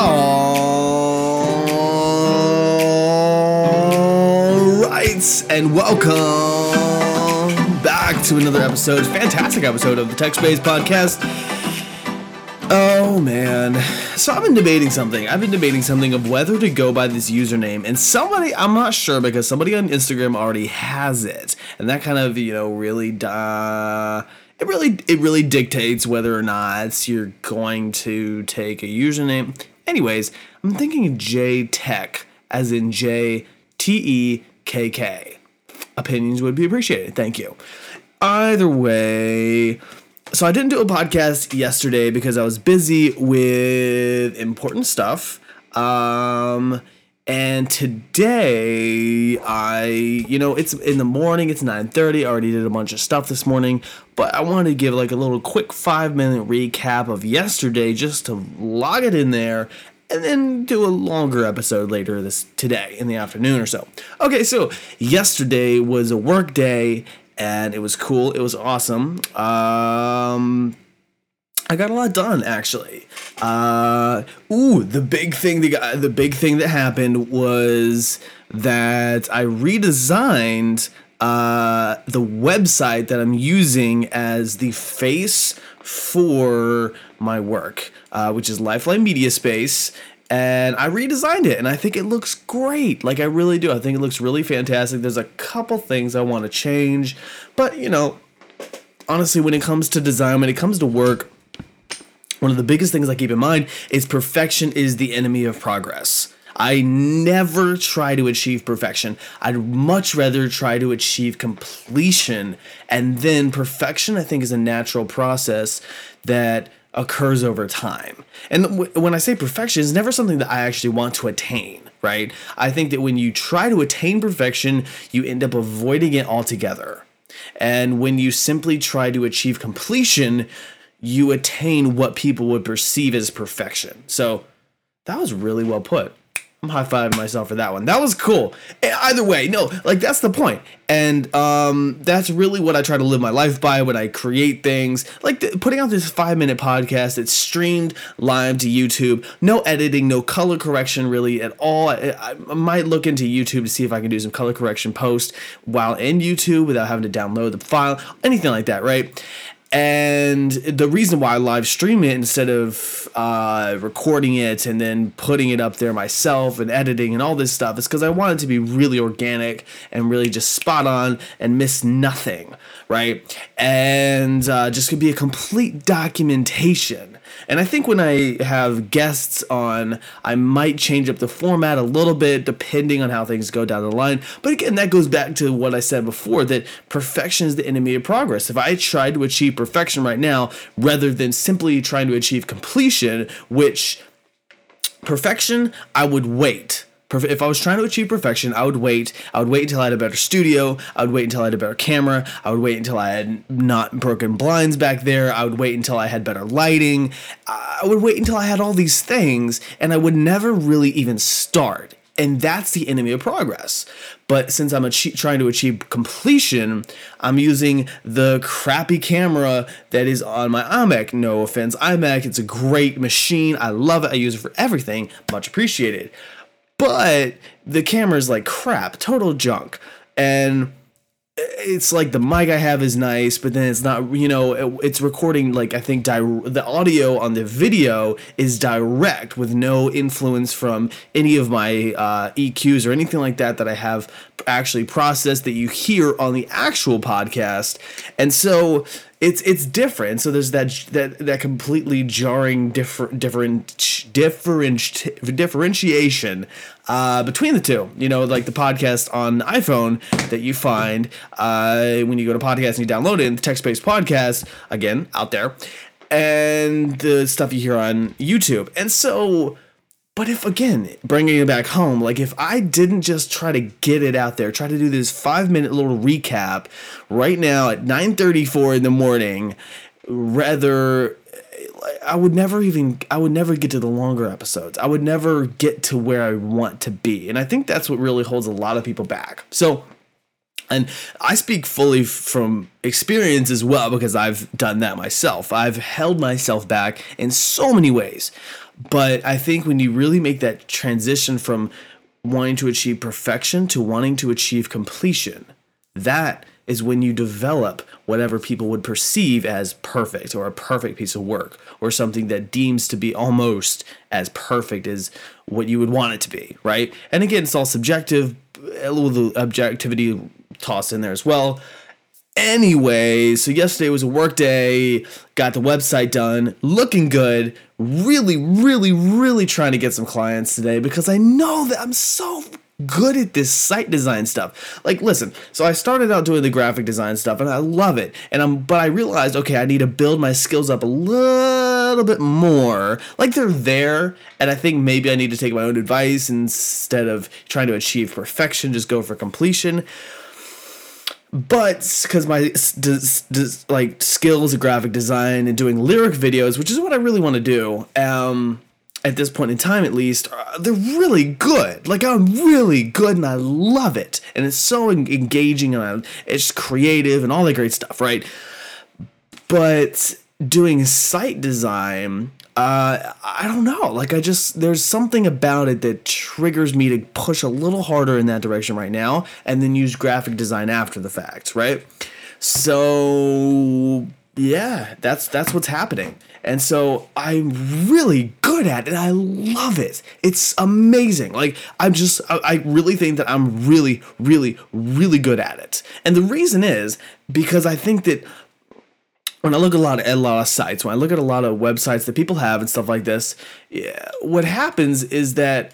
All right, and welcome back to another episode, fantastic episode of the Tekk Space Podcast. Oh man, so I've been debating something. I've been debating something of whether to go by this username, and somebody I'm not sure because somebody on Instagram already has it, and that kind of you know really uh, it really it really dictates whether or not you're going to take a username. Anyways, I'm thinking J Tekk as in J T E K K. Opinions would be appreciated. Thank you. Either way, so I didn't do a podcast yesterday because I was busy with important stuff. Um, and today I, you know, it's in the morning, it's 9:30. I already did a bunch of stuff this morning, but I wanted to give like a little quick 5-minute recap of yesterday just to log it in there and then do a longer episode later this today in the afternoon or so. Okay, so yesterday was a work day and it was cool. It was awesome. Um I got a lot done actually. Uh, ooh, the big thing that the big thing that happened was that I redesigned uh, the website that I'm using as the face for my work, uh, which is Lifeline Media Space. And I redesigned it, and I think it looks great. Like I really do. I think it looks really fantastic. There's a couple things I want to change, but you know, honestly, when it comes to design, when it comes to work, one of the biggest things I keep in mind is perfection is the enemy of progress. I never try to achieve perfection. I'd much rather try to achieve completion. And then perfection, I think, is a natural process that occurs over time. And w- when I say perfection, it's never something that I actually want to attain, right? I think that when you try to attain perfection, you end up avoiding it altogether. And when you simply try to achieve completion, you attain what people would perceive as perfection. So that was really well put. I'm high fiving myself for that one. That was cool. Either way, no, like that's the point. And um, that's really what I try to live my life by when I create things. Like putting out this five minute podcast that's streamed live to YouTube. No editing, no color correction really at all. I, I might look into YouTube to see if I can do some color correction post while in YouTube without having to download the file, anything like that, right? And the reason why I live stream it instead of uh, recording it and then putting it up there myself and editing and all this stuff is because I want it to be really organic and really just spot on and miss nothing, right? And uh, just could be a complete documentation. And I think when I have guests on, I might change up the format a little bit depending on how things go down the line. But again, that goes back to what I said before that perfection is the enemy of progress. If I try to achieve perfection right now rather than simply trying to achieve completion, which perfection, I would wait if I was trying to achieve perfection, I would wait. I would wait until I had a better studio. I would wait until I had a better camera. I would wait until I had not broken blinds back there. I would wait until I had better lighting. I would wait until I had all these things, and I would never really even start. And that's the enemy of progress. But since I'm trying to achieve completion, I'm using the crappy camera that is on my iMac. No offense, iMac. It's a great machine. I love it. I use it for everything. Much appreciated but the camera's like crap, total junk. And it's like the mic I have is nice, but then it's not, you know, it, it's recording like I think di- the audio on the video is direct with no influence from any of my uh, EQs or anything like that that I have actually processed that you hear on the actual podcast. And so it's it's different. So there's that that that completely jarring different different different differentiation uh, between the two. You know, like the podcast on iPhone that you find uh, when you go to podcast and you download it, the Tekk Space podcast again out there, and the stuff you hear on YouTube. And so but if again, bringing it back home, like if I didn't just try to get it out there, try to do this five minute little recap right now at 9:34 in the morning, rather I would never even I would never get to the longer episodes. I would never get to where I want to be. And I think that's what really holds a lot of people back. So and I speak fully from experience as well because I've done that myself. I've held myself back in so many ways But I think when you really make that transition from wanting to achieve perfection to wanting to achieve completion, that is when you develop whatever people would perceive as perfect or a perfect piece of work or something that deems to be almost as perfect as what you would want it to be, right? And again, it's all subjective, a little objectivity tossed in there as well. Anyway, so yesterday was a work day, got the website done, looking good, really, really, really trying to get some clients today because I know that I'm so good at this site design stuff. Like, listen, so I started out doing the graphic design stuff and I love it. And I'm, but I realized, okay, I need to build my skills up a little bit more. Like, they're there. And I think maybe I need to take my own advice instead of trying to achieve perfection, just go for completion but because my like skills of graphic design and doing lyric videos which is what i really want to do um at this point in time at least uh, they're really good. Like i'm really good and i love it. And it's so engaging and it's creative and all that great stuff right? But doing site design uh, I don't know. Like I just there's something about it that triggers me to push a little harder in that direction right now, and then use graphic design after the fact, right? So yeah, that's that's what's happening. And so I'm really good at it. I love it. It's amazing. Like I'm just I, I really think that I'm really really really good at it. And the reason is because I think that when I look at a lot of, a lot of sites, when I look at a lot of websites that people have and stuff like this, yeah, what happens is that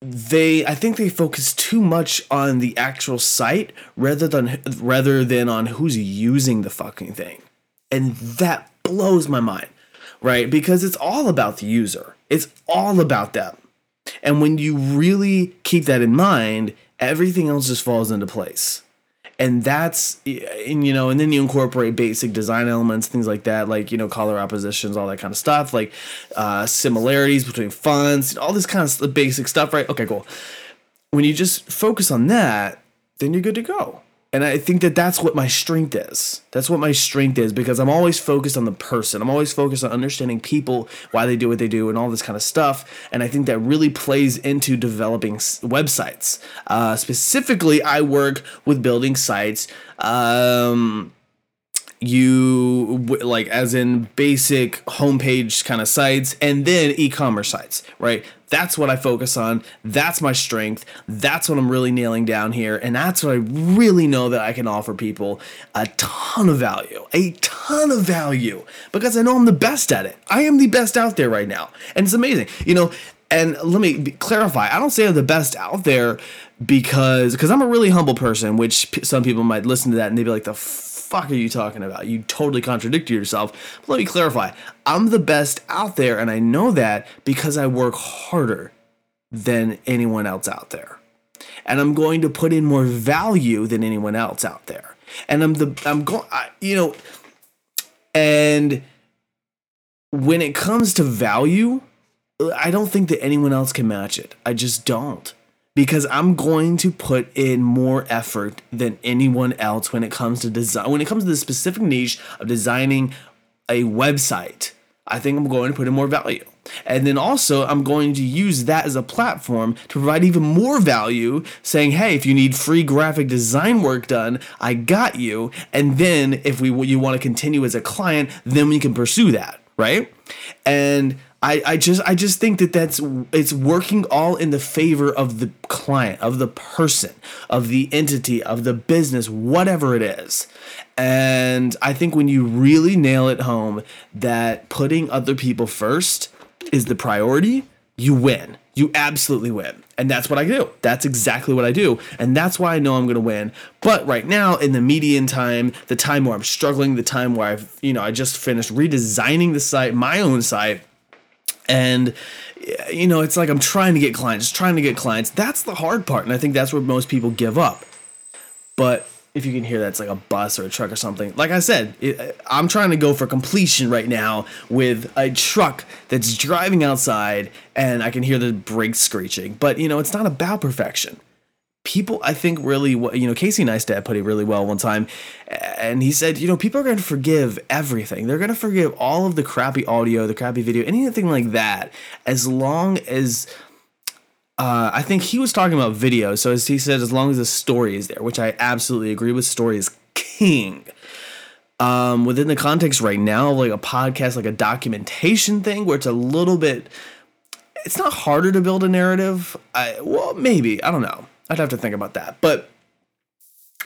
they I think they focus too much on the actual site rather than rather than on who's using the fucking thing. And that blows my mind, right? Because it's all about the user. It's all about them. And when you really keep that in mind, everything else just falls into place and that's and you know and then you incorporate basic design elements things like that like you know color oppositions all that kind of stuff like uh, similarities between fonts all this kind of basic stuff right? Okay cool. When you just focus on that then you're good to go and I think that that's what my strength is. That's what my strength is because I'm always focused on the person. I'm always focused on understanding people, why they do what they do, and all this kind of stuff. And I think that really plays into developing websites. Uh, specifically, I work with building sites. Um, you like as in basic homepage kind of sites and then e-commerce sites right that's what i focus on. That's my strength. That's what i'm really nailing down here. And that's what i really know that i can offer people a ton of value a ton of value because i know i'm the best at it. I am the best out there right now. And it's amazing. You know and let me clarify i don't say i'm the best out there because because i'm a really humble person which some people might listen to that and they'd be like the fuck are you talking about? You totally contradict yourself. But let me clarify. I'm the best out there, and I know that because I work harder than anyone else out there. And I'm going to put in more value than anyone else out there. And I'm the I'm going you know and when it comes to value, I don't think that anyone else can match it. I just don't because I'm going to put in more effort than anyone else when it comes to design. When it comes to the specific niche of designing a website, I think I'm going to put in more value. And then also, I'm going to use that as a platform to provide even more value, saying, "Hey, if you need free graphic design work done, I got you." And then, if we you want to continue as a client, then we can pursue that, right? And I, I just I just think that that's it's working all in the favor of the client, of the person, of the entity, of the business, whatever it is. And I think when you really nail it home that putting other people first is the priority, you win. You absolutely win. And that's what I do. That's exactly what I do. And that's why I know I'm going to win. But right now, in the median time, the time where I'm struggling, the time where I've, you know, I just finished redesigning the site, my own site and eh, you know it's like i'm trying to get clients trying to get clients. That's the hard part and i think that's where most people give up. But if you can hear that's like a bus or a truck or something like i said it, eh, i'm trying to go for completion right now with a truck that's driving outside and i can hear the brakes screeching. But you know it's not about perfection people I think really you know Casey Neistat put it really well one time and he said you know people are going to forgive everything. They're going to forgive all of the crappy audio the crappy video anything like that as long as uh, I think he was talking about video. So as he said as long as the story is there which I absolutely agree with story is king. Um, within the context right now of like a podcast like a documentation thing where it's a little bit it's not harder to build a narrative I well maybe I don't know I'd have to think about that. But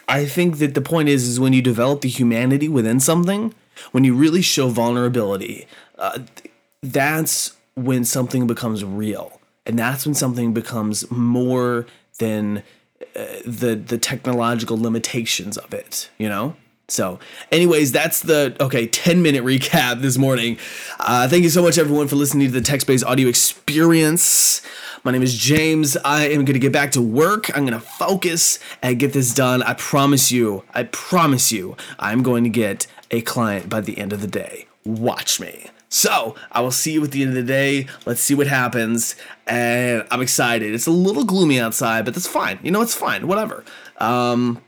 I think that the point is, is when you develop the humanity within something, when you really show vulnerability, uh, that's when something becomes real, and that's when something becomes more than uh, the the technological limitations of it. You know. So, anyways, that's the okay 10 minute recap this morning. Uh, thank you so much, everyone, for listening to the Tekk Space audio experience. My name is James. I am going to get back to work. I'm going to focus and get this done. I promise you, I promise you, I'm going to get a client by the end of the day. Watch me. So I will see you at the end of the day. Let's see what happens. And I'm excited. It's a little gloomy outside, but that's fine. You know, it's fine. Whatever. Um,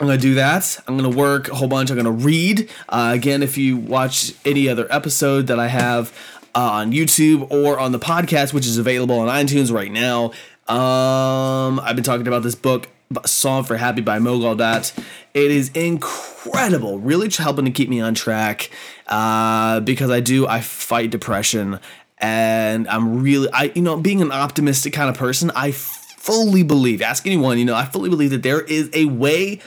I'm gonna do that. I'm gonna work a whole bunch. I'm gonna read. Uh, again, if you watch any other episode that I have, uh, on YouTube or on the podcast, which is available on iTunes right now. Um, I've been talking about this book, Solve for Happy by Mo Gawdat. It is incredible, really helping to keep me on track uh, because I do, I fight depression and I'm really, I, you know, being an optimistic kind of person, I fully believe, ask anyone, you know, I fully believe that there is a way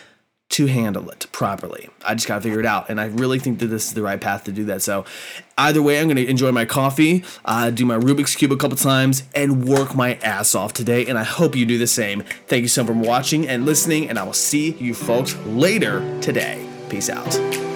to handle it properly. I just gotta figure it out, and I really think that this is the right path to do that. So, either way, I'm gonna enjoy my coffee, uh, do my Rubik's cube a couple times, and work my ass off today. And I hope you do the same. Thank you so much for watching and listening, and I will see you folks later today. Peace out.